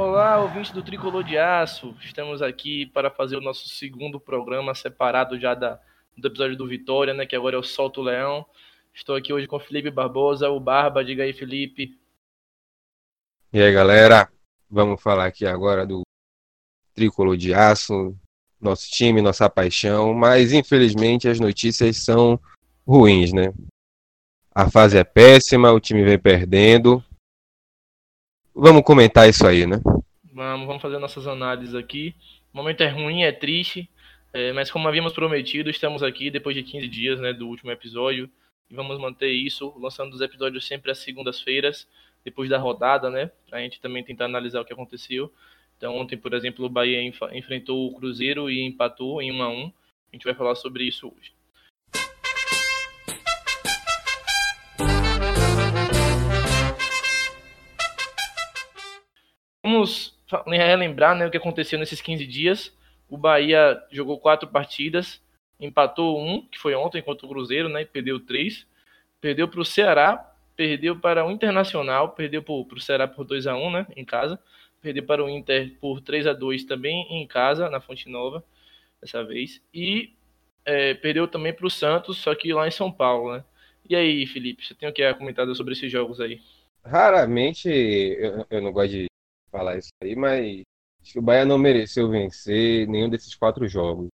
Olá, ouvinte do Tricolor de Aço. Estamos aqui para fazer o nosso segundo programa separado já da, do episódio do Vitória, né? Que agora é o Solto Leão. Estou aqui hoje com Felipe Barbosa, o Barba. Diga aí, Felipe. E aí, galera? Vamos falar aqui agora do Tricolor de Aço, nosso time, nossa paixão. Mas infelizmente as notícias são ruins, né? A fase é péssima, o time vem perdendo vamos comentar isso aí, né? Vamos, vamos fazer nossas análises aqui. O momento é ruim, é triste, é, mas como havíamos prometido, estamos aqui depois de 15 dias né, do último episódio e vamos manter isso, lançando os episódios sempre às segundas-feiras, depois da rodada, né? Pra gente também tentar analisar o que aconteceu. Então, ontem, por exemplo, o Bahia enfrentou o Cruzeiro e empatou em 1 a 1 A gente vai falar sobre isso hoje. Vamos relembrar né, o que aconteceu nesses 15 dias. O Bahia jogou quatro partidas, empatou um, que foi ontem contra o Cruzeiro, né, perdeu três. Perdeu para o Ceará, perdeu para o Internacional, perdeu para o Ceará por 2 a 1 né, em casa. Perdeu para o Inter por 3 a 2 também em casa, na Fonte Nova, dessa vez. E é, perdeu também para o Santos, só que lá em São Paulo. Né? E aí, Felipe, você tem o que comentar sobre esses jogos aí? Raramente eu, eu não gosto de falar isso aí, mas acho que o Bahia não mereceu vencer nenhum desses quatro jogos.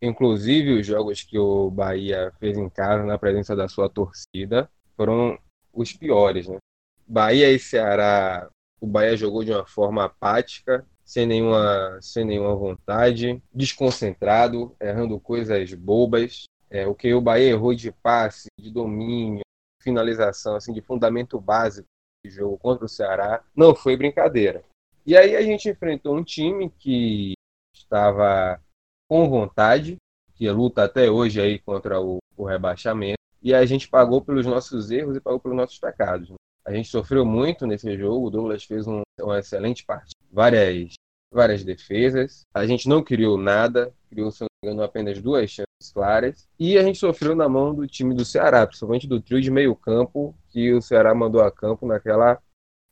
Inclusive, os jogos que o Bahia fez em casa, na presença da sua torcida, foram os piores. Né? Bahia e Ceará, o Bahia jogou de uma forma apática, sem nenhuma, sem nenhuma vontade, desconcentrado, errando coisas bobas. É, o que o Bahia errou de passe, de domínio, finalização, assim, de fundamento básico jogo contra o Ceará não foi brincadeira. E aí a gente enfrentou um time que estava com vontade, que luta até hoje aí contra o, o rebaixamento, e a gente pagou pelos nossos erros e pagou pelos nossos pecados. A gente sofreu muito nesse jogo, o Douglas fez um, uma excelente partida, várias, várias defesas, a gente não criou nada, criou, se não me engano, apenas duas chances claras, e a gente sofreu na mão do time do Ceará, principalmente do trio de meio campo, que o Ceará mandou a campo naquela,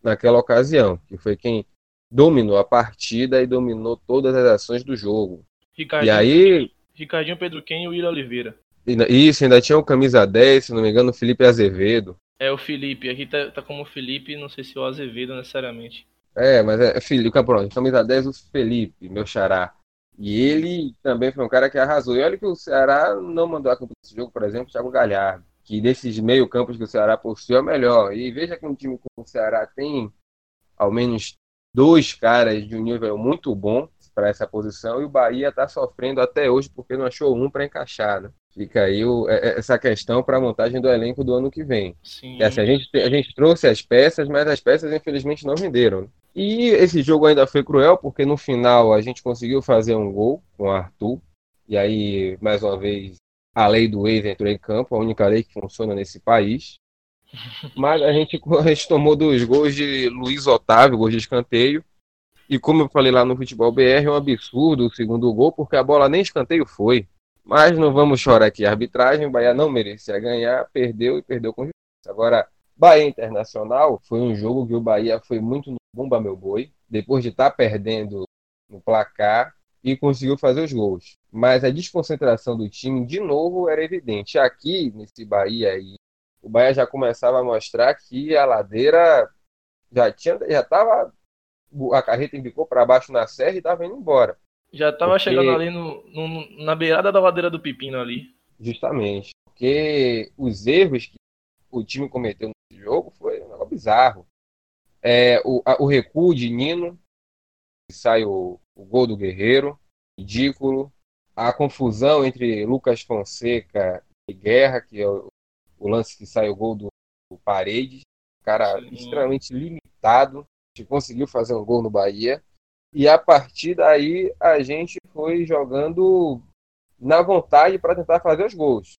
naquela ocasião, que foi quem dominou a partida e dominou todas as ações do jogo. Ricardinho, e aí, Ricardinho Pedro Ken e o Ira Oliveira. Isso, ainda tinha o camisa 10, se não me engano, o Felipe Azevedo. É o Felipe, aqui tá, tá como Felipe, não sei se é o Azevedo necessariamente. É, mas é, é Felipe, pronto, camisa 10 o Felipe, meu xará. E ele também foi um cara que arrasou. E olha que o Ceará não mandou a campo desse jogo, por exemplo, o Thiago Galhardo que desses meio campos que o Ceará possui é o melhor. E veja que um time como o Ceará tem ao menos dois caras de um nível muito bom para essa posição e o Bahia está sofrendo até hoje porque não achou um para encaixar. Né? Fica aí o, é, é, essa questão para a montagem do elenco do ano que vem. Sim. E assim, a, gente, a gente trouxe as peças, mas as peças infelizmente não venderam. E esse jogo ainda foi cruel porque no final a gente conseguiu fazer um gol com o Arthur. E aí, mais uma vez, a lei do ex entrou em campo, a única lei que funciona nesse país. Mas a gente, a gente tomou dois gols de Luiz Otávio, gols de escanteio. E como eu falei lá no Futebol BR, é um absurdo o segundo gol, porque a bola nem escanteio foi. Mas não vamos chorar aqui. A arbitragem, o Bahia não merecia ganhar, perdeu e perdeu com justiça. Agora, Bahia Internacional foi um jogo que o Bahia foi muito no bomba meu boi. Depois de estar tá perdendo no placar, e conseguiu fazer os gols. Mas a desconcentração do time, de novo, era evidente. Aqui, nesse Bahia aí, o Bahia já começava a mostrar que a ladeira já tinha, já estava a carreta embicou para baixo na serra e estava indo embora. Já estava porque... chegando ali no, no, na beirada da ladeira do Pepino ali. Justamente. Porque os erros que o time cometeu nesse jogo foi um negócio bizarro. É, o, a, o recuo de Nino, sai o, o gol do Guerreiro, ridículo. A confusão entre Lucas Fonseca e Guerra, que é o, o lance que sai o gol do, do Paredes. Cara Sim. extremamente limitado, que conseguiu fazer um gol no Bahia. E a partir daí a gente foi jogando na vontade para tentar fazer os gols.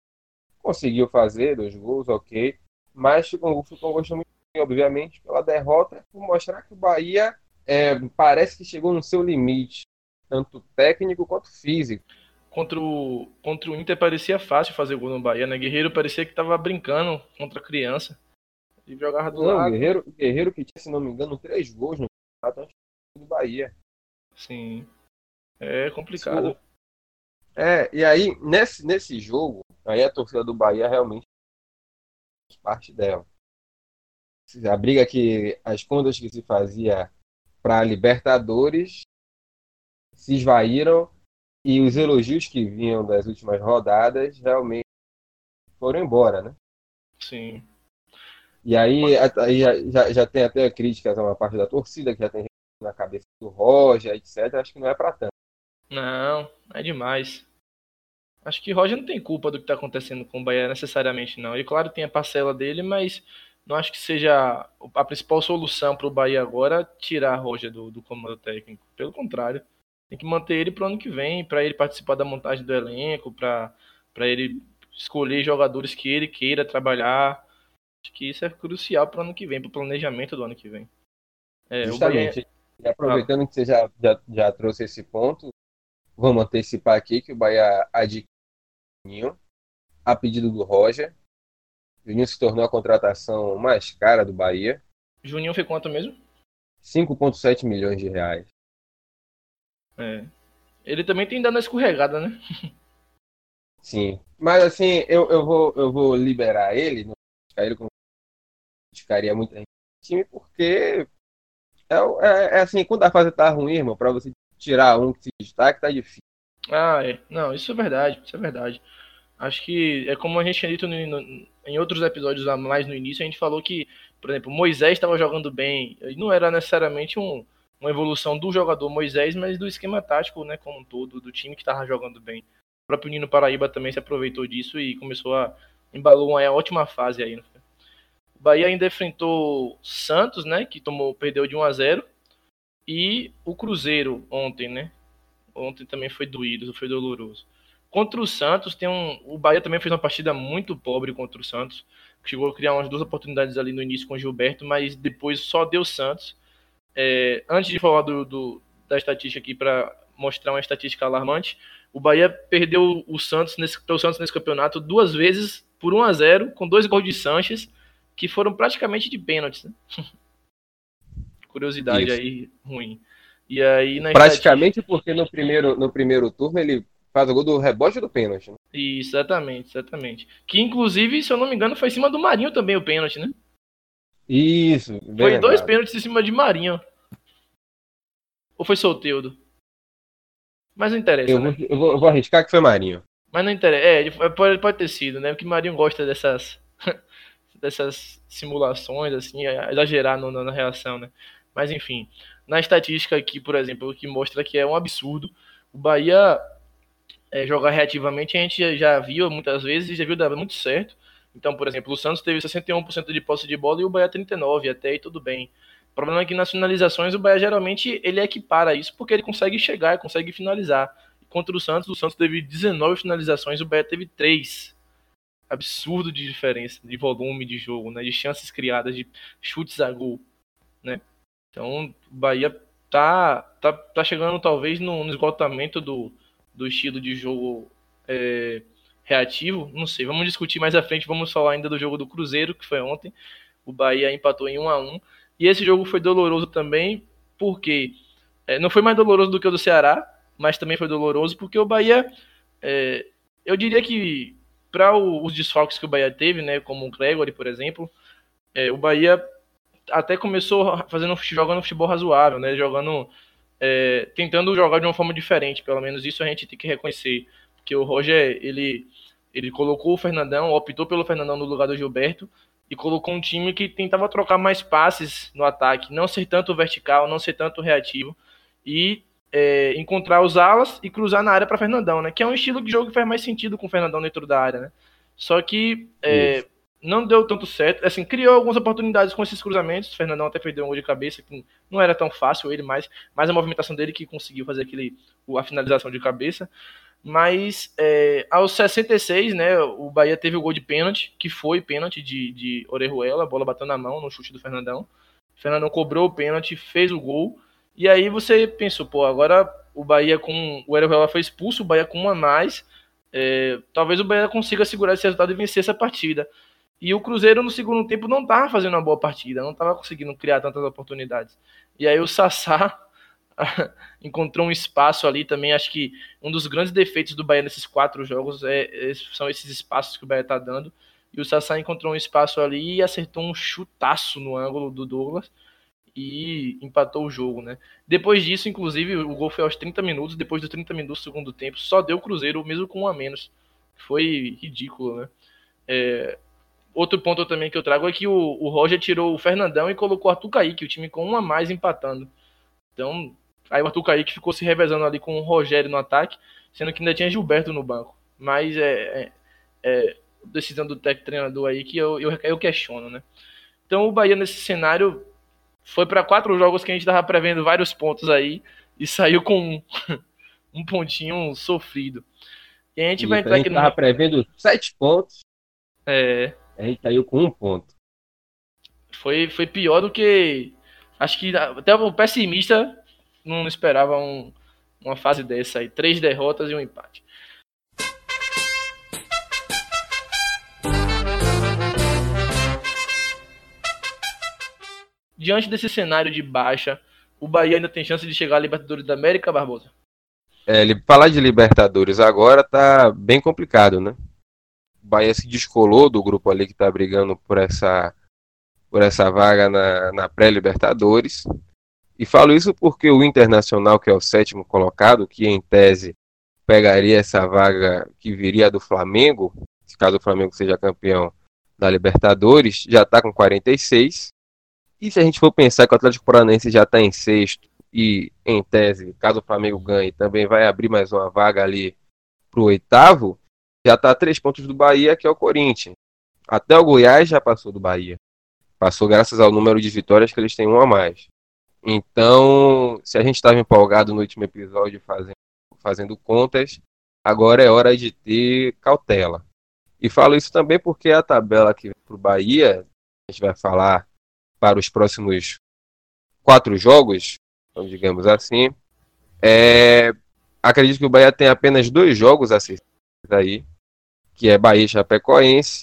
Conseguiu fazer dois gols, ok, mas ficou, ficou um gosto muito obviamente, pela derrota, por mostrar que o Bahia é, parece que chegou no seu limite, tanto técnico quanto físico. Contra o, contra o Inter parecia fácil fazer gol no Bahia, né? Guerreiro parecia que estava brincando contra a criança. E jogava do Não, lado. Guerreiro, Guerreiro que tinha, se não me engano, três gols no campeonato antes do Bahia. Sim. É complicado. É, e aí, nesse, nesse jogo, aí a torcida do Bahia realmente faz parte dela. A briga que, as contas que se fazia para Libertadores se esvaíram e os elogios que vinham das últimas rodadas realmente foram embora, né? Sim. E aí, aí já, já, já tem até críticas a uma parte da torcida que já tem na cabeça do Roger, etc. Acho que não é para tanto. Não, é demais. Acho que Roger não tem culpa do que está acontecendo com o Bahia necessariamente, não. Ele, claro, tem a parcela dele, mas não acho que seja a principal solução para o Bahia agora tirar Roger do, do comando técnico. Pelo contrário, tem que manter ele para o ano que vem, para ele participar da montagem do elenco, para ele escolher jogadores que ele queira trabalhar. Acho que isso é crucial para o ano que vem, para o planejamento do ano que vem. É, o Bahia- Justamente. E aproveitando que você já, já, já trouxe esse ponto, vamos antecipar aqui que o Bahia adquiriu o Juninho, a pedido do Roger. O Juninho se tornou a contratação mais cara do Bahia. Juninho foi quanto mesmo? 5,7 milhões de reais. É. Ele também tem dado uma escorregada, né? Sim. Mas assim, eu, eu, vou, eu vou liberar ele, não vou ficar ele como ficaria muita gente time, porque é, é, é assim, quando a fase tá ruim, irmão, pra você tirar um que se destaque, tá difícil. Ah, é. Não, isso é verdade, isso é verdade. Acho que é como a gente tinha dito no- no- em outros episódios mais no início, a gente falou que, por exemplo, Moisés estava jogando bem, não era necessariamente um- uma evolução do jogador Moisés, mas do esquema tático, né, como um todo, do time que estava jogando bem. O próprio Nino Paraíba também se aproveitou disso e começou a embalou uma ótima fase aí. né? O Bahia ainda enfrentou Santos, né, que tomou perdeu de 1 a 0, e o Cruzeiro ontem, né? Ontem também foi doído, foi doloroso. Contra o Santos, tem um. O Bahia também fez uma partida muito pobre contra o Santos. Chegou a criar umas duas oportunidades ali no início com o Gilberto, mas depois só deu Santos. É, antes de falar do, do- da estatística aqui para mostrar uma estatística alarmante, o Bahia perdeu o Santos nesse, pelo Santos nesse campeonato duas vezes por 1 a 0 com dois gols de Sanches, que foram praticamente de pênaltis. Né? Curiosidade Isso. aí ruim. E aí na Praticamente porque no primeiro, no primeiro turno ele faz o gol do rebote do pênalti. né? Isso, exatamente, exatamente. Que inclusive, se eu não me engano, foi em cima do Marinho também o pênalti, né? Isso. Foi dois pênaltis em cima de Marinho. Ou foi Solteudo? Mas não interessa, Eu né? vou, eu, vou, eu vou arriscar que foi Marinho. Mas não interessa. É, pode, pode ter sido, né? Porque Marinho gosta dessas dessas simulações, assim, exagerar no- na reação, né? Mas enfim, na estatística aqui, por exemplo, que mostra que é um absurdo. O Bahia é, jogar reativamente, a gente já- viu muitas vezes já viu dar muito certo. Então, por exemplo, o Santos teve 61% de posse de bola e o Bahia 39%, até aí tudo bem. O problema é que nas finalizações o Bahia geralmente ele equipara isso porque ele consegue chegar, consegue finalizar. Contra o Santos, o Santos teve 19 finalizações, o Bahia teve 3 absurdo de diferença de volume de jogo, né? De chances criadas, de chutes a gol, né? Então, o Bahia tá, tá, tá chegando talvez no, no esgotamento do, do estilo de jogo é, reativo. Não sei, vamos discutir mais à frente. Vamos falar ainda do jogo do Cruzeiro, que foi ontem. O Bahia empatou em 1 a 1 E esse jogo foi doloroso também, porque é, não foi mais doloroso do que o do Ceará, mas também foi doloroso porque o Bahia, é, eu diria que para os desfalques que o Bahia teve, né, como o Gregory, por exemplo, é, o Bahia até começou fazendo jogando futebol razoável, né, jogando é, tentando jogar de uma forma diferente, pelo menos isso a gente tem que reconhecer, porque o Roger ele ele colocou o Fernandão, optou pelo Fernandão no lugar do Gilberto e colocou um time que tentava trocar mais passes no ataque, não ser tanto vertical, não ser tanto reativo e é, encontrar os alas e cruzar na área para Fernandão, né? Que é um estilo de jogo que faz mais sentido com o Fernandão dentro da área, né? Só que é, não deu tanto certo. Assim, criou algumas oportunidades com esses cruzamentos. O Fernandão até perdeu um gol de cabeça, que não era tão fácil ele, mas, mas a movimentação dele que conseguiu fazer aquele, a finalização de cabeça. Mas é, aos 66, né, o Bahia teve o gol de pênalti, que foi pênalti de, de Orejuela, a bola bateu na mão no chute do Fernandão. O Fernandão cobrou o pênalti, fez o gol. E aí você pensou, pô, agora o Bahia com. O Orejuela foi expulso, o Bahia com um a mais. É, talvez o Bahia consiga segurar esse resultado e vencer essa partida. E o Cruzeiro no segundo tempo não estava fazendo uma boa partida, não estava conseguindo criar tantas oportunidades. E aí o Sassá encontrou um espaço ali também. Acho que um dos grandes defeitos do Bahia nesses quatro jogos é, é, são esses espaços que o Bahia está dando. E o Sassá encontrou um espaço ali e acertou um chutaço no ângulo do Douglas e empatou o jogo, né? Depois disso, inclusive, o gol foi aos 30 minutos. Depois dos 30 minutos do segundo tempo, só deu o Cruzeiro, mesmo com um a menos. Foi ridículo, né? É, outro ponto também que eu trago é que o, o Roger tirou o Fernandão e colocou o Arthur Kaique, o time com um a mais empatando. Então, Aí o Arthur Kaique ficou se revezando ali com o Rogério no ataque, sendo que ainda tinha Gilberto no banco. Mas é, é, é decisão do técnico treinador aí que eu, eu, eu questiono, né? Então o Bahia nesse cenário foi para quatro jogos que a gente estava prevendo vários pontos aí e saiu com um, um pontinho sofrido. E a gente vai entrar a gente aqui tava no... prevendo sete pontos. É. A gente saiu com um ponto. Foi, foi pior do que. Acho que até o pessimista não esperava um, uma fase dessa aí. Três derrotas e um empate. Diante desse cenário de baixa, o Bahia ainda tem chance de chegar à Libertadores da América, Barbosa? É, falar de Libertadores agora tá bem complicado, né? O Bahia se descolou do grupo ali que tá brigando por essa, por essa vaga na, na pré-Libertadores. E falo isso porque o Internacional, que é o sétimo colocado, que em tese pegaria essa vaga que viria do Flamengo, caso o Flamengo seja campeão da Libertadores, já está com 46. E se a gente for pensar que o Atlético Paranaense já está em sexto e, em tese, caso o Flamengo ganhe, também vai abrir mais uma vaga ali para o oitavo, já está a três pontos do Bahia, que é o Corinthians. Até o Goiás já passou do Bahia. Passou graças ao número de vitórias que eles têm um a mais. Então, se a gente estava empolgado no último episódio fazendo, fazendo contas, agora é hora de ter cautela. E falo isso também porque a tabela aqui para o Bahia, a gente vai falar para os próximos quatro jogos, digamos assim, é, acredito que o Bahia tem apenas dois jogos acessíveis aí, que é Bahia e Chapecoense,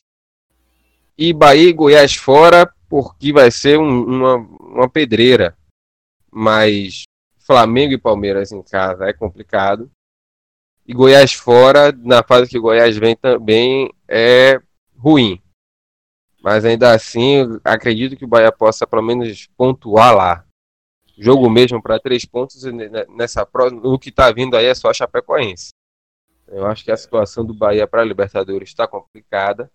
e Bahia e Goiás fora, porque vai ser um, uma, uma pedreira mas Flamengo e Palmeiras em casa é complicado. E Goiás fora, na fase que o Goiás vem também, é ruim. Mas ainda assim, acredito que o Bahia possa pelo menos pontuar lá. Jogo mesmo para três pontos nessa. O que está vindo aí é só a Chapecoense. Eu acho que a situação do Bahia para a Libertadores está complicada.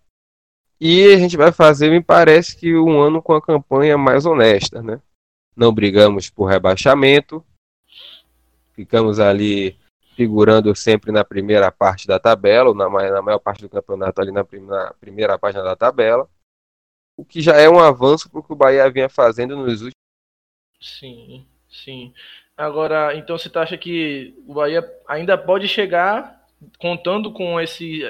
E a gente vai fazer, me parece que um ano com a campanha mais honesta, né? não brigamos por rebaixamento, ficamos ali figurando sempre na primeira parte da tabela, ou na, maior parte do campeonato ali na, primeira página da tabela, o que já é um avanço para o que o Bahia vinha fazendo nos últimos. Sim, sim. Agora, então você acha que o Bahia ainda pode chegar contando com esse,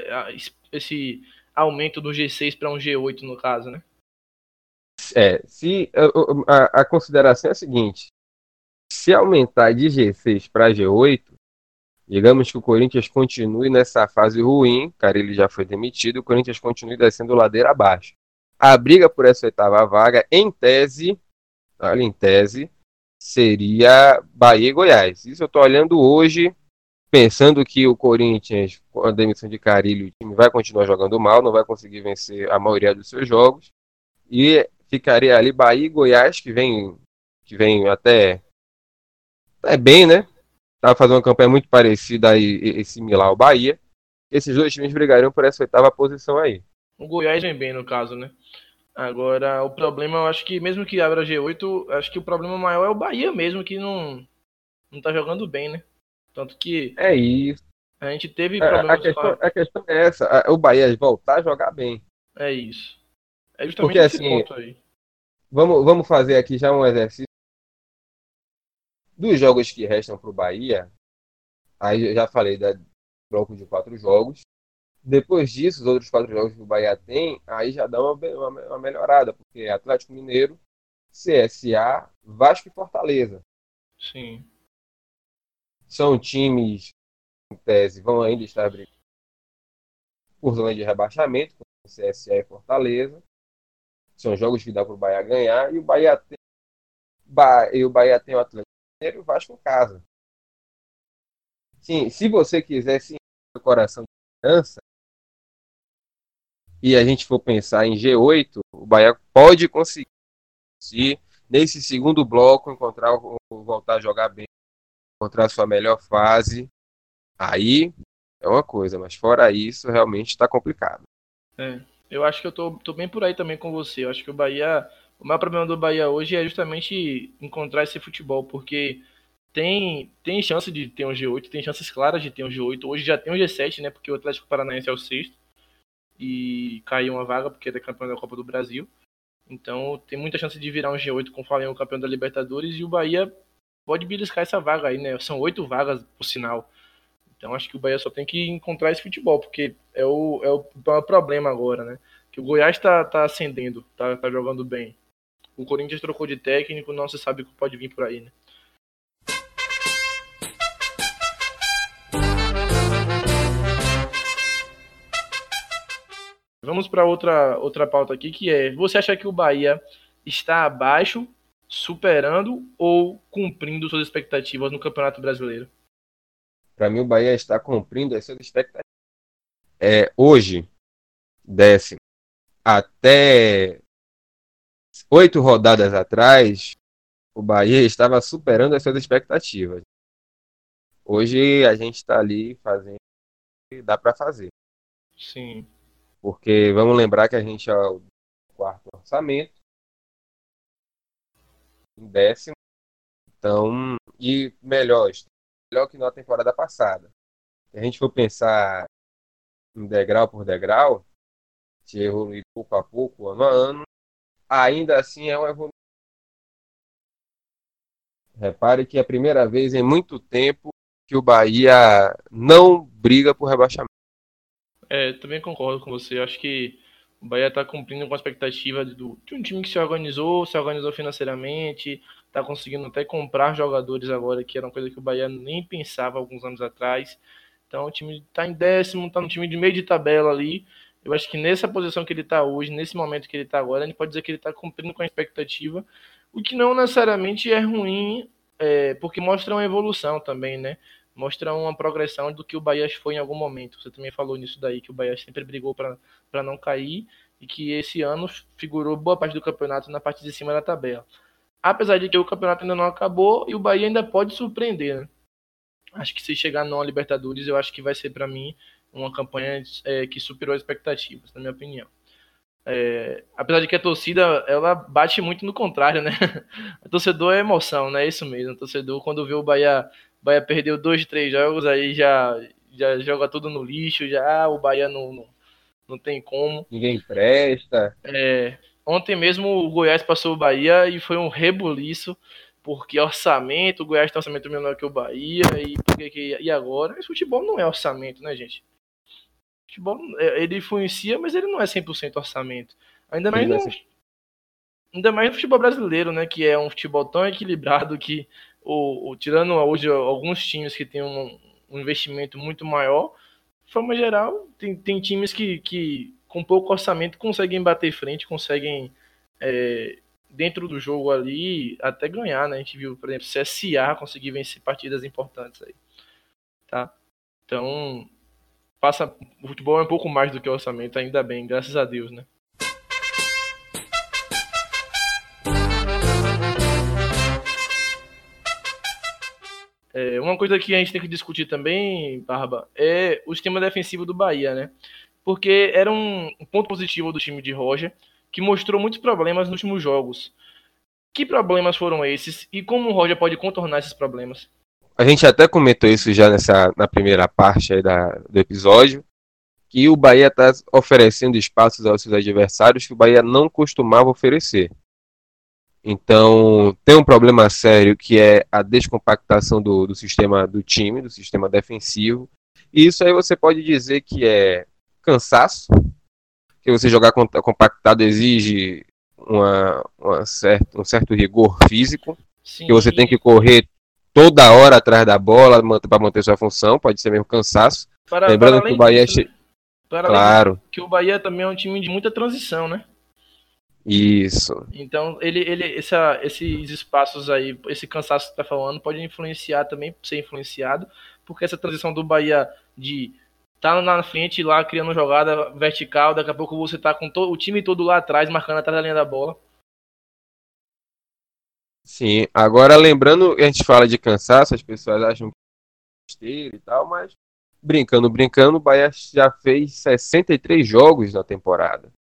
esse aumento do G6 para um G8 no caso, né? É, se a, a, consideração é a seguinte: se aumentar de G6 para G8, digamos que o Corinthians continue nessa fase ruim, cara, ele já foi demitido, o Corinthians continue descendo ladeira abaixo. A briga por essa oitava vaga, em tese, olha, em tese, seria Bahia e Goiás. Isso eu estou olhando hoje, pensando que o Corinthians, com a demissão de Carilho, o time vai continuar jogando mal, não vai conseguir vencer a maioria dos seus jogos. E ficaria ali Bahia e Goiás, que vem, que vem até é bem, né? Tá fazendo uma campanha muito parecida e, e similar ao Bahia. Esses dois times brigariam por essa oitava posição aí. O Goiás vem bem no caso, né? Agora, o problema, eu acho que mesmo que abra G8, acho que o problema maior é o Bahia mesmo, que não, não tá jogando bem, né? Tanto que. É isso. A gente teve problemas. A questão, a questão é essa: o Bahia voltar a jogar bem. É isso. É justamente Porque, esse assim, ponto aí. Vamos, vamos fazer aqui já um exercício. Dos jogos que restam para o Bahia, aí eu já falei da, bloco de quatro jogos. Depois disso, os outros quatro jogos que o Bahia tem, aí já dá uma, uma, uma melhorada, porque é Atlético Mineiro, CSA, Vasco e Fortaleza. Sim. São times, em tese, vão ainda estar brigando por zona de rebaixamento, com CSA e Fortaleza. São jogos que dá para o Bahia ganhar, e o Bahia tem, e o Bahia tem o Atlético Mineiro e o Vasco em casa. Sim, se você quiser sim, o coração de criança, e a gente for pensar em G8, o Bahia pode conseguir, se nesse segundo bloco encontrar voltar a jogar bem, encontrar sua melhor fase, aí é uma coisa, mas fora isso, realmente está complicado. É, eu acho que eu tô, tô bem por aí também com você. Eu acho que o Bahia, o maior problema do Bahia hoje é justamente encontrar esse futebol, porque tem, tem chance de ter um G8, tem chances claras de ter um G8. Hoje já tem um G7, né? Porque o Atlético Paranaense é o sexto e caiu uma vaga porque é campeão da Copa do Brasil. Então tem muita chance de virar um G8 com o Flamengo campeão da Libertadores e o Bahia pode beliscar essa vaga aí, né? São oito vagas, por sinal. Então acho que o Bahia só tem que encontrar esse futebol, porque é o, é o, é o problema agora, né? Que o Goiás está tá ascendendo, tá, tá jogando bem. O Corinthians trocou de técnico, não se sabe o que pode vir por aí, né? Vamos para outra, outra pauta aqui, que é: você acha que o Bahia está abaixo, superando ou cumprindo suas expectativas no Campeonato Brasileiro? Para mim, o Bahia está cumprindo as suas expectativas. É, hoje, décimo, até oito rodadas atrás, o Bahia estava superando as suas expectativas. Hoje a gente está ali fazendo o que dá para fazer. Sim. Porque vamos lembrar que a gente é o quarto orçamento, em décimo. Então, e melhor, melhor que na temporada passada. Se a gente for pensar em degrau por degrau, se evoluir pouco a pouco, ano a ano, ainda assim é uma evolução. Repare que é a primeira vez em muito tempo que o Bahia não briga por rebaixamento. É, também concordo com você. Acho que o Bahia está cumprindo com a expectativa de um time que se organizou, se organizou financeiramente, está conseguindo até comprar jogadores agora, que era uma coisa que o Bahia nem pensava alguns anos atrás. Então o time está em décimo, está no time de meio de tabela ali. Eu acho que nessa posição que ele está hoje, nesse momento que ele está agora, a gente pode dizer que ele está cumprindo com a expectativa, o que não necessariamente é ruim, é, porque mostra uma evolução também, né? Mostra uma progressão do que o Bahia foi em algum momento. Você também falou nisso daí, que o Bahia sempre brigou para não cair e que esse ano figurou boa parte do campeonato na parte de cima da tabela. Apesar de que o campeonato ainda não acabou e o Bahia ainda pode surpreender. Né? Acho que se chegar no Libertadores, eu acho que vai ser para mim uma campanha é, que superou as expectativas, na minha opinião. É, apesar de que a torcida ela bate muito no contrário, né? Torcedor é emoção, né? É isso mesmo. O torcedor, quando vê o Bahia Bahia perdeu dois, três jogos, aí já, já joga tudo no lixo, já o Bahia não, não, não tem como. Ninguém presta. É, ontem mesmo o Goiás passou o Bahia e foi um rebuliço, porque orçamento, o Goiás tem orçamento menor que o Bahia, e, porque, e agora? Esse futebol não é orçamento, né, gente? futebol, é, ele influencia, mas ele não é 100% orçamento. Ainda mais, no, ainda mais no futebol brasileiro, né, que é um futebol tão equilibrado que o, o, tirando hoje alguns times que têm um, um, investimento muito maior, de forma geral, tem, tem times que, que com pouco orçamento conseguem bater frente, conseguem é, dentro do jogo ali até ganhar, né? A gente viu, por exemplo, CSA conseguir vencer partidas importantes aí, tá? Então, passa, o futebol é um pouco mais do que orçamento, ainda bem, graças a Deus, né? É, uma coisa que a gente tem que discutir também, Barba, é o sistema defensivo do Bahia, né? Porque era um ponto positivo do time de Roger, que mostrou muitos problemas nos últimos jogos. Que problemas foram esses e como o Roger pode contornar esses problemas? A gente até comentou isso já nessa, na primeira parte da, do episódio, que o Bahia está oferecendo espaços aos seus adversários que o Bahia não costumava oferecer. Então, tem um problema sério que é a descompactação do, do sistema do time, do sistema defensivo, E isso aí você pode dizer que é cansaço, que você jogar compactado exige uma, uma um certo rigor físico, Sim. que você tem que correr toda hora atrás da bola para manter sua função, pode ser mesmo cansaço. Para, Lembrando para que o Bahia disso, claro. que o Bahia também é um time de muita transição, né? Isso. Então, ele, ele, essa, esses espaços aí, esse cansaço que você tá falando, pode influenciar também, ser influenciado, porque essa transição do Bahia de tá na frente lá criando jogada vertical, daqui a pouco você tá com o time todo lá atrás, marcando atrás da linha da bola. Sim, agora lembrando, a gente fala de cansaço, as pessoas acham que é besteira e tal, mas brincando, brincando, o Bahia já fez 63 jogos na temporada.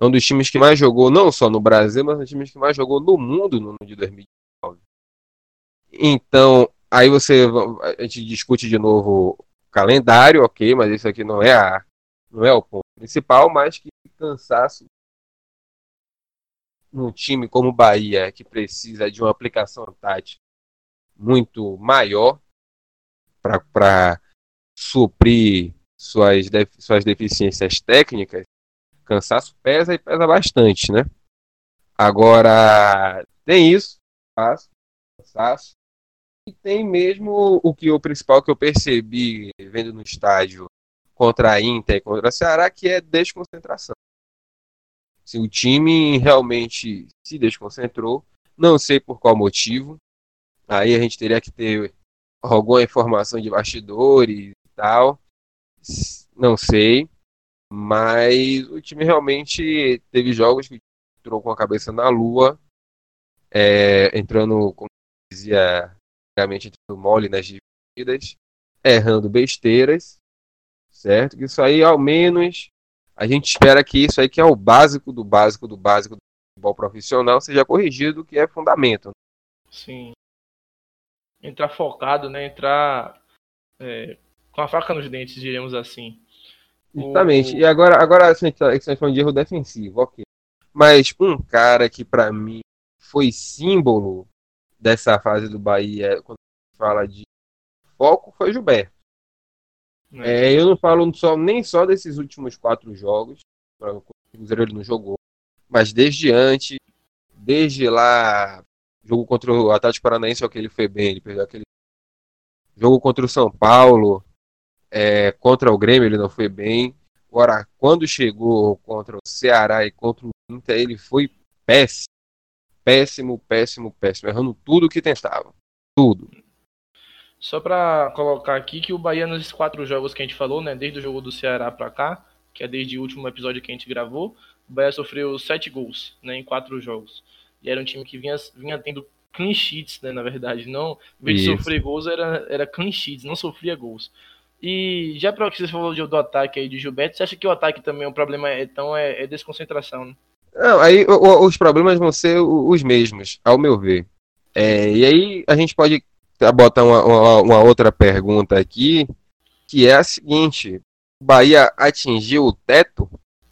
É um dos times que mais jogou, não só no Brasil, mas um dos times que mais jogou no mundo no ano de 2019. Então, aí você a gente discute de novo calendário, ok, mas isso aqui não é a não é o ponto principal, mas que cansaço num time como o Bahia, que precisa de uma aplicação tática muito maior para suprir suas, suas deficiências técnicas, cansaço pesa e pesa bastante, né? Agora, tem isso, cansaço, e tem mesmo o que o principal que eu percebi vendo no estádio contra a Inter e contra a Ceará, que é desconcentração. Se o time realmente se desconcentrou, não sei por qual motivo. Aí a gente teria que ter alguma informação de bastidores e tal. Não sei. Mas o time realmente teve jogos que entrou com a cabeça na lua, é, entrando, como dizia antigamente, entrando mole nas divididas, errando besteiras, certo? Isso aí, ao menos, a gente espera que isso aí, que é o básico do básico do básico do futebol profissional, seja corrigido, que é fundamento. Sim. Entrar focado, né? Entrar é, com a faca nos dentes, diremos assim. Justamente. E agora, agora assim, a gente está falando de erro defensivo, ok. Mas um cara que para mim foi símbolo dessa fase do Bahia, quando fala de foco, foi Gilberto. É. é, eu não falo só, nem só desses últimos quatro jogos, o Cruzeiro ele não jogou, mas desde antes, desde lá, jogo contra o Atlético Paranaense, é que ele foi bem, ele perdeu aquele jogo contra o São Paulo, é, contra o Grêmio ele não foi bem. Agora, quando chegou contra o Ceará e contra o Inter, ele foi péssimo. Péssimo, péssimo, péssimo. Errando tudo que tentava. Tudo. Só para colocar aqui que o Bahia nos quatro jogos que a gente falou, né, desde o jogo do Ceará para cá, que é desde o último episódio que a gente gravou, o Bahia sofreu sete gols, né, em quatro jogos. E era um time que vinha, vinha tendo clean sheets, né, na verdade, não, em vez de sofrer gols era era clean sheets, não sofria gols. E já para o que você falou do ataque aí de Gilberto, você acha que o ataque também o problema é então é, é desconcentração, né? Não, aí o, os problemas vão ser os mesmos, ao meu ver. É, e aí a gente pode botar uma, uma, uma, outra pergunta aqui, que é a seguinte: o Bahia atingiu o teto?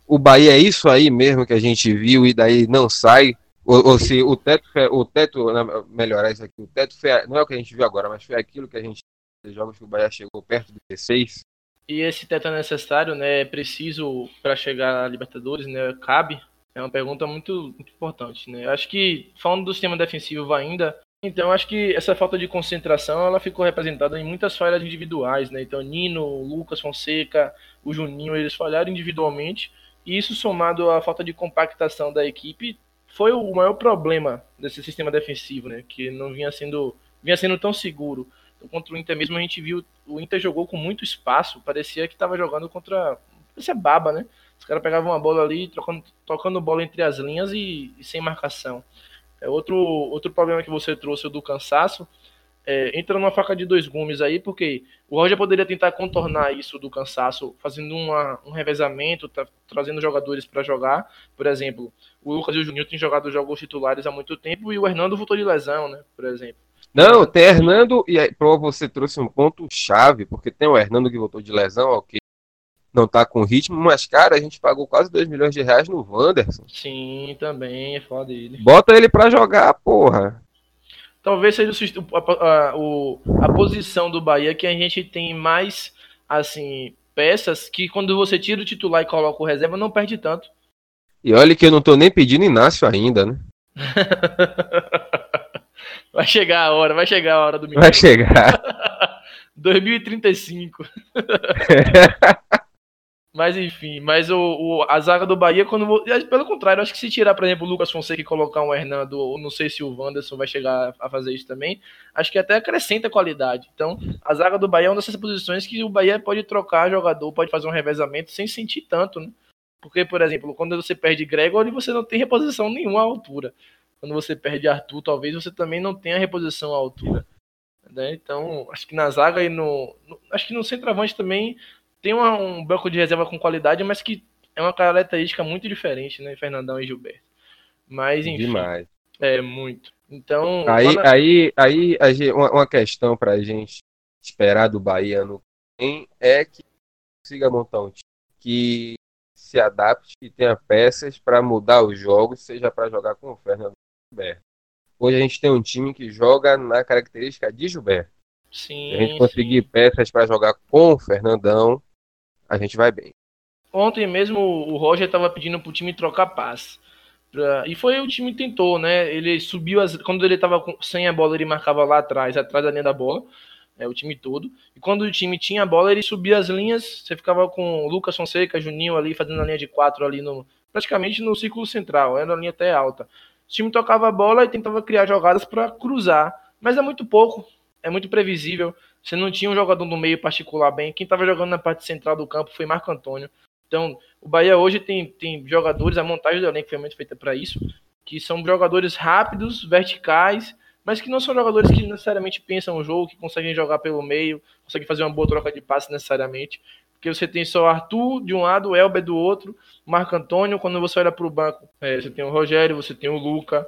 O Bahia é isso aí mesmo que a gente viu e daí não sai? Ou, ou se o teto, o teto, melhorar isso aqui, o teto foi, não é o que a gente viu agora, mas foi aquilo que a gente jogos que o Bahia chegou perto do P6. E esse teto é necessário, né? É preciso para chegar à Libertadores, né? Cabe? É uma pergunta muito, muito importante, né? Eu acho que falando do sistema defensivo ainda, então, acho que essa falta de concentração ela ficou representada em muitas falhas individuais, né? Então, Nino, Lucas Fonseca, o Juninho, eles falharam individualmente, e isso somado à falta de compactação da equipe foi o maior problema desse sistema defensivo, né? Que não vinha sendo vinha sendo tão seguro. Contra o Inter mesmo a gente viu o Inter jogou com muito espaço, parecia que estava jogando contra parecia baba, né? Os caras pegavam uma bola ali, trocando, tocando bola entre as linhas e, e sem marcação. É outro, outro problema que você trouxe o do cansaço. É, entra numa faca de dois gumes aí, porque o Roger poderia tentar contornar isso do cansaço, fazendo uma, um revezamento, trazendo jogadores para jogar. Por exemplo, o Lucas e o Juninho têm jogado jogos titulares há muito tempo e o Hernando voltou de lesão, né? Por exemplo. Não, tem Hernando, e aí, você trouxe um ponto chave, porque tem o Hernando que voltou de lesão, ok não tá com ritmo, mas, cara, a gente pagou quase 2 milhões de reais no Wanderson. Sim, também, é foda ele. Bota ele pra jogar, porra. Talvez seja a, a, a, a posição do Bahia que a gente tem mais assim, peças que quando você tira o titular e coloca o reserva, não perde tanto. E olha que eu não tô nem pedindo Inácio ainda, né? vai chegar a hora, vai chegar a hora do menino. Vai chegar. 2035. Mas enfim, mas o, o, a zaga do Bahia, quando. Pelo contrário, acho que se tirar, por exemplo, o Lucas Fonseca e colocar um Hernando, ou não sei se o Wanderson vai chegar a fazer isso também, acho que até acrescenta qualidade. Então, a zaga do Bahia é uma dessas posições que o Bahia pode trocar jogador, pode fazer um revezamento sem sentir tanto, né? Porque, por exemplo, quando você perde Gregory, você não tem reposição nenhuma à altura. Quando você perde Arthur, talvez você também não tenha reposição à altura. Né? Então, acho que na zaga e no, no. Acho que no centroavante também tem uma, um banco de reserva com qualidade, mas que é uma característica muito diferente, né, Fernandão e Gilberto. Mas enfim. Demais. É muito. Então. Aí, na... aí, aí, uma, uma questão para a gente esperar do Bahia no é que consiga montar um time que se adapte e tenha peças para mudar os jogos, seja para jogar com o Fernando Gilberto. Hoje a gente tem um time que joga na característica de Gilberto. Sim, Se a gente conseguir sim. peças para jogar com o Fernandão, a gente vai bem. Ontem mesmo o Roger estava pedindo pro time trocar passe. Pra... E foi o time tentou, né? Ele subiu as. Quando ele estava sem a bola, ele marcava lá atrás, atrás da linha da bola. É, o time todo. E quando o time tinha a bola, ele subia as linhas. Você ficava com o Lucas Fonseca, Juninho ali, fazendo a linha de quatro ali no. Praticamente no círculo central, era uma linha até alta. O time tocava a bola e tentava criar jogadas para cruzar. Mas é muito pouco, é muito previsível. Você não tinha um jogador no meio particular bem. Quem estava jogando na parte central do campo foi Marco Antônio. Então, o Bahia hoje tem, tem jogadores, a montagem do elenco foi muito feita para isso, que são jogadores rápidos, verticais, mas que não são jogadores que necessariamente pensam o jogo, que conseguem jogar pelo meio, conseguem fazer uma boa troca de passe necessariamente. Porque você tem só Arthur de um lado, Elber do outro, Marco Antônio. Quando você olha para o banco, é, você tem o Rogério, você tem o Luca,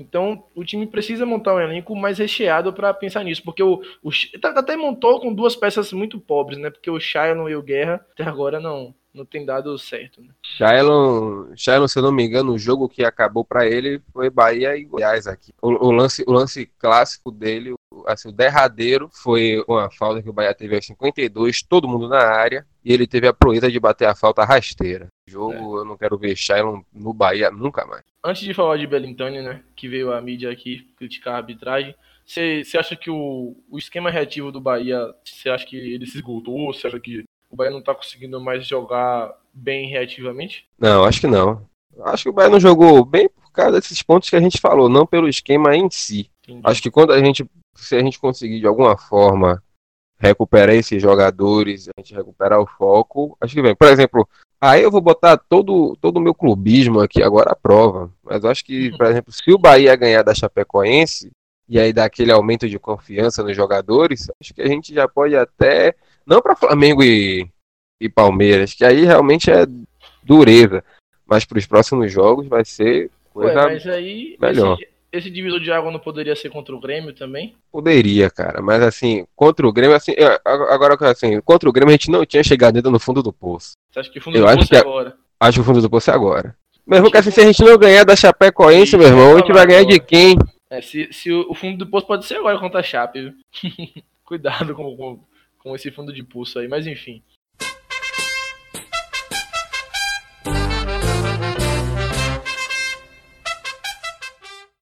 então, o time precisa montar um elenco mais recheado para pensar nisso, porque o, o até montou com duas peças muito pobres, né? Porque o Shailon e o Guerra até agora não não tem dado certo. Né? Shailon, Shailon, se eu não me engano, o jogo que acabou para ele foi Bahia e Goiás aqui. O, o, lance, o lance clássico dele, assim, o derradeiro, foi uma falta que o Bahia teve aos 52, todo mundo na área, e ele teve a proeza de bater a falta rasteira. O jogo, é. eu não quero ver Shailon no Bahia nunca mais. Antes de falar de Belintani, né, que veio a mídia aqui criticar a arbitragem, você acha que o, o esquema reativo do Bahia, você acha que ele se esgotou? Você acha que o Bahia não tá conseguindo mais jogar bem reativamente? Não, acho que não. Acho que o Bahia não jogou bem por causa desses pontos que a gente falou, não pelo esquema em si. Entendi. Acho que quando a gente, se a gente conseguir de alguma forma recuperar esses jogadores, a gente recuperar o foco, acho que vem. Por exemplo, aí eu vou botar todo todo o meu clubismo aqui agora à prova. Mas eu acho que, por exemplo, se o Bahia ganhar da Chapecoense e aí dar aquele aumento de confiança nos jogadores, acho que a gente já pode até não para Flamengo e, e Palmeiras, que aí realmente é dureza. Mas para os próximos jogos vai ser coisa Ué, mas aí, melhor. Esse, divisor de água não poderia ser contra o Grêmio também? Poderia, cara. Mas assim, contra o Grêmio, assim, agora assim, contra o Grêmio a gente não tinha chegado ainda no fundo do poço. Você acha que o fundo Eu do poço é agora? Acho que o fundo do poço é agora. Meu irmão, que assim, se a gente não ganhar da Chapecoense, meu irmão, a gente vai ganhar de quem? É, se, se o, o fundo do poço pode ser agora contra a Chape, Cuidado com, com, com esse fundo de pulso aí, mas enfim.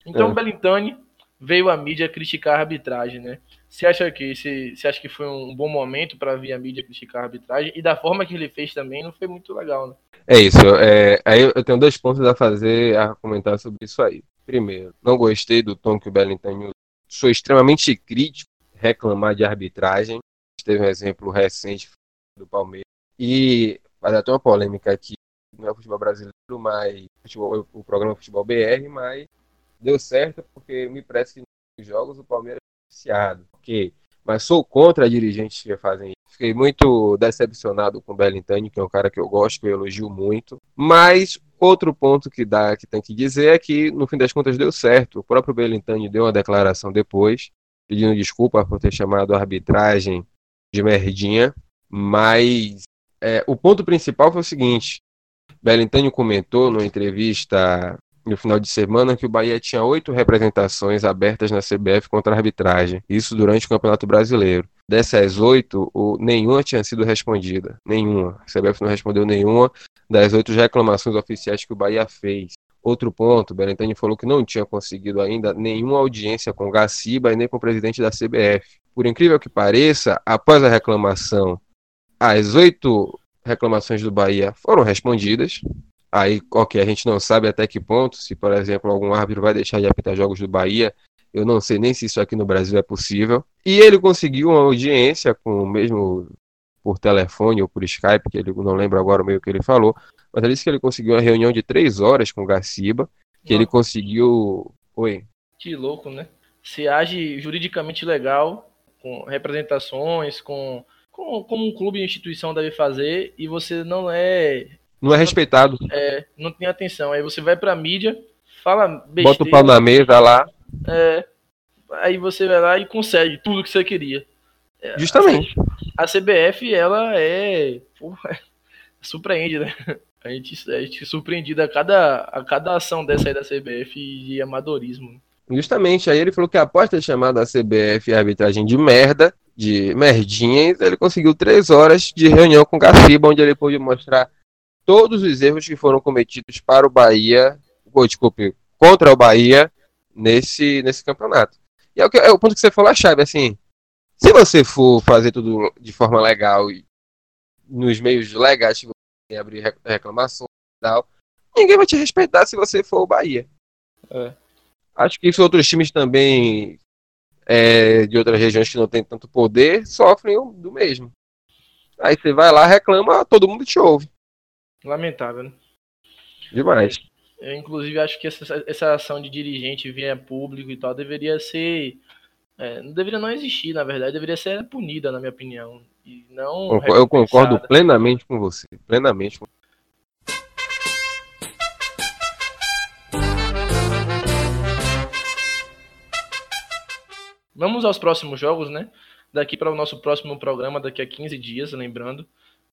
Então, é. Belintani veio a mídia criticar a arbitragem, né? Você acha que você acha que foi um bom momento para vir a mídia criticar a arbitragem e da forma que ele fez também não foi muito legal, né? É isso. É, aí eu tenho dois pontos a fazer a comentar sobre isso aí. Primeiro, não gostei do tom que o Belintani Sou extremamente crítico reclamar de arbitragem teve um exemplo recente do Palmeiras. E vai dar até uma polêmica aqui, não é o futebol brasileiro, mas futebol, o programa Futebol BR, mas deu certo porque me parece que nos jogos o Palmeiras é viciado. Ok, mas sou contra dirigentes que fazem isso. Fiquei muito decepcionado com o Bellintani, que é um cara que eu gosto, que eu elogio muito. Mas outro ponto que dá, que tem que dizer é que no fim das contas deu certo. O próprio Bellintani deu uma declaração depois, pedindo desculpa por ter chamado a arbitragem de merdinha, mas é, o ponto principal foi o seguinte: Belintânio comentou numa entrevista no final de semana que o Bahia tinha oito representações abertas na CBF contra a arbitragem, isso durante o Campeonato Brasileiro. Dessas oito, nenhuma tinha sido respondida. Nenhuma. A CBF não respondeu nenhuma das oito reclamações oficiais que o Bahia fez. Outro ponto, Berentani falou que não tinha conseguido ainda nenhuma audiência com Gaciba e nem com o presidente da CBF. Por incrível que pareça, após a reclamação, as oito reclamações do Bahia foram respondidas. Aí, ok, a gente não sabe até que ponto, se por exemplo algum árbitro vai deixar de apitar jogos do Bahia, eu não sei nem se isso aqui no Brasil é possível. E ele conseguiu uma audiência com mesmo por telefone ou por Skype, que ele não lembro agora o meio que ele falou, mas ele disse que ele conseguiu uma reunião de três horas com o Garciba, que ele conseguiu. Oi. Que louco, né? Se age juridicamente legal, com representações, com, com como um clube e instituição deve fazer, e você não é. Não é respeitado. É, não tem atenção. Aí você vai pra mídia, fala besteira. Bota o pau na mesa lá. É. Aí você vai lá e consegue tudo que você queria. É, Justamente. A CBF, ela é. Porra, surpreende, né? A gente, a gente é surpreendido a cada, a cada ação dessa aí da CBF de amadorismo. Justamente, aí ele falou que após ter chamado a CBF a arbitragem de merda, de merdinhas, ele conseguiu três horas de reunião com o Gaciba, onde ele pôde mostrar todos os erros que foram cometidos para o Bahia, ou, desculpe, contra o Bahia nesse, nesse campeonato. E é o, que, é o ponto que você falou a chave, assim, se você for fazer tudo de forma legal e nos meios legais que você abrir reclamações e tal, ninguém vai te respeitar se você for o Bahia. É. Acho que outros times também é, de outras regiões que não tem tanto poder sofrem do mesmo. Aí você vai lá, reclama, todo mundo te ouve. Lamentável, né? Demais. Eu, inclusive, acho que essa, essa ação de dirigente via público e tal deveria ser é, não deveria não existir, na verdade, deveria ser punida, na minha opinião. E não eu concordo plenamente com você. Plenamente. Vamos aos próximos jogos, né? Daqui para o nosso próximo programa, daqui a 15 dias, lembrando.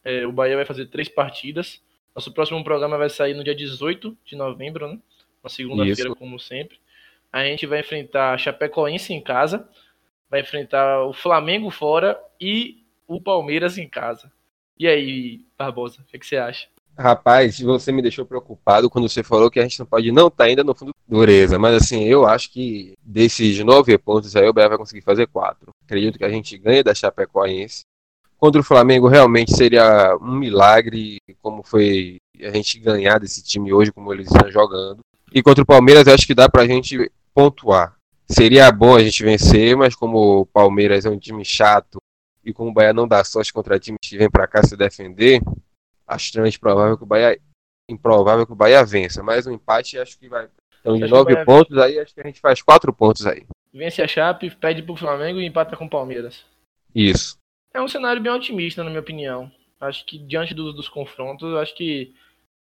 É, o Bahia vai fazer três partidas. Nosso próximo programa vai sair no dia 18 de novembro, né? Na segunda-feira, como sempre. A gente vai enfrentar a Chapecoense em casa, vai enfrentar o Flamengo fora e o Palmeiras em casa. E aí, Barbosa, o que, é que você acha? Rapaz, você me deixou preocupado quando você falou que a gente não pode não estar tá ainda no fundo dureza, mas assim, eu acho que desses nove pontos aí o Bahia vai conseguir fazer quatro. Acredito que a gente ganha da Chapecoense. Contra o Flamengo realmente seria um milagre como foi a gente ganhar desse time hoje, como eles estão jogando. E contra o Palmeiras, eu acho que dá pra gente pontuar. Seria bom a gente vencer, mas como o Palmeiras é um time chato e como o Bahia não dá sorte contra times que vêm para cá se defender, acho extremamente provável que o Bahia improvável que o Bahia vença, mas um empate acho que vai. Então, de nove pontos aí, acho que a gente faz quatro pontos aí. Vence a Chape, pede pro Flamengo e empata com o Palmeiras. Isso. É um cenário bem otimista, na minha opinião. Acho que diante dos, dos confrontos, acho que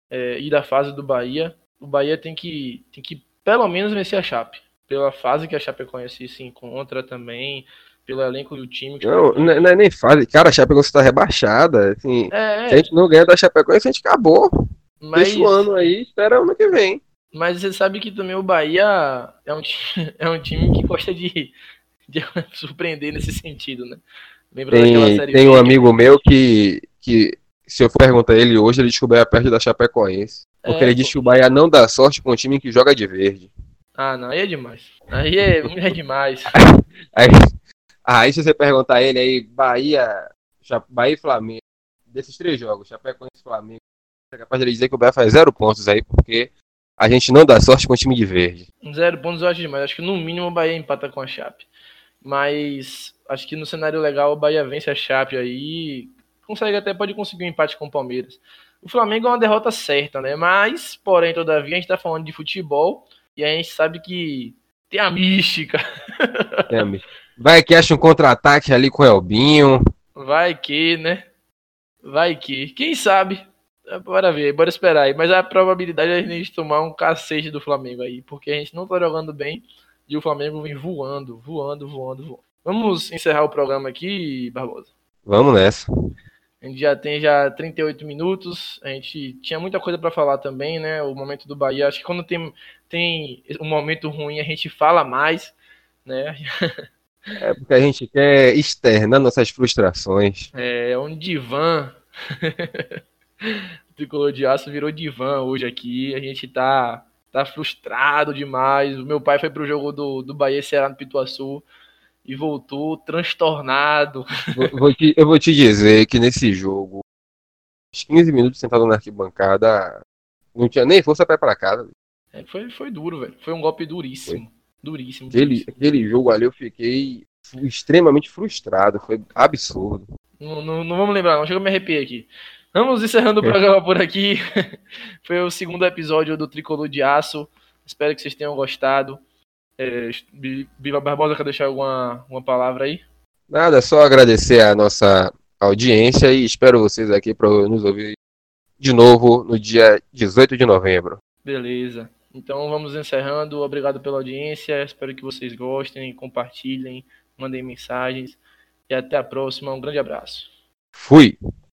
é, e da fase do Bahia, o Bahia tem que, tem que pelo menos vencer a Chape. Pela fase que a Chapecoense se encontra também, pelo elenco do time. Não, não, não, é nem fase. Cara, a Chapecoense está rebaixada. Assim, é, se a gente não ganha da Chapecoense, a gente acabou. Mas... Deixa o ano aí, espera o ano que vem. Mas você sabe que também o Bahia é um, é um time que gosta de, de surpreender nesse sentido, né? Lembra tem, série tem um amigo meu que, que, se eu perguntar ele hoje, ele descobriu a perto da Chapecoense. Porque é, ele diz que o Bahia não dá sorte com um time que joga de verde. Ah, não, aí é demais. Aí é, é demais. aí, aí se você perguntar a ele aí, Bahia, Bahia e Flamengo, desses três jogos, Chapecoense e Flamengo, é capaz de ele dizer que o Bahia faz zero pontos aí, porque a gente não dá sorte com o time de verde. Zero pontos eu acho demais. Acho que no mínimo o Bahia empata com a Chape. Mas acho que no cenário legal o Bahia vence a Chape aí. Consegue até, pode conseguir um empate com o Palmeiras. O Flamengo é uma derrota certa, né? Mas, porém, todavia, a gente tá falando de futebol e a gente sabe que tem a mística. Tem a mística. Vai que acha um contra-ataque ali com o Elbinho. Vai que, né? Vai que. Quem sabe? Bora ver, bora esperar aí. Mas a probabilidade é a gente tomar um cacete do Flamengo aí, porque a gente não tá jogando bem e o Flamengo vem voando, voando, voando, voando. Vamos encerrar o programa aqui, Barbosa? Vamos nessa. A gente já tem já 38 minutos. A gente tinha muita coisa para falar também, né? O momento do Bahia. Acho que quando tem, tem um momento ruim, a gente fala mais, né? É porque a gente quer externar nossas frustrações. É um divã. o tricolor de aço virou divã hoje aqui. A gente tá, tá frustrado demais. O meu pai foi pro jogo do, do Bahia Ceará no Pituaçu e voltou transtornado. Vou, vou te, eu vou te dizer que nesse jogo, os 15 minutos sentado na arquibancada, não tinha nem força para ir para casa. É, foi, foi duro, velho. Foi um golpe duríssimo. Foi. Duríssimo. Aquele, aquele jogo ali eu fiquei extremamente frustrado. Foi absurdo. Não, não, não vamos lembrar, não. Chega a me arrepiar aqui. Vamos encerrando o é. programa por aqui. Foi o segundo episódio do Tricolor de Aço. Espero que vocês tenham gostado. É, Viva Barbosa, quer deixar alguma uma palavra aí? Nada, só agradecer a nossa audiência e espero vocês aqui para nos ouvir de novo no dia 18 de novembro. Beleza. Então vamos encerrando. Obrigado pela audiência. Espero que vocês gostem, compartilhem, mandem mensagens. E até a próxima. Um grande abraço. Fui!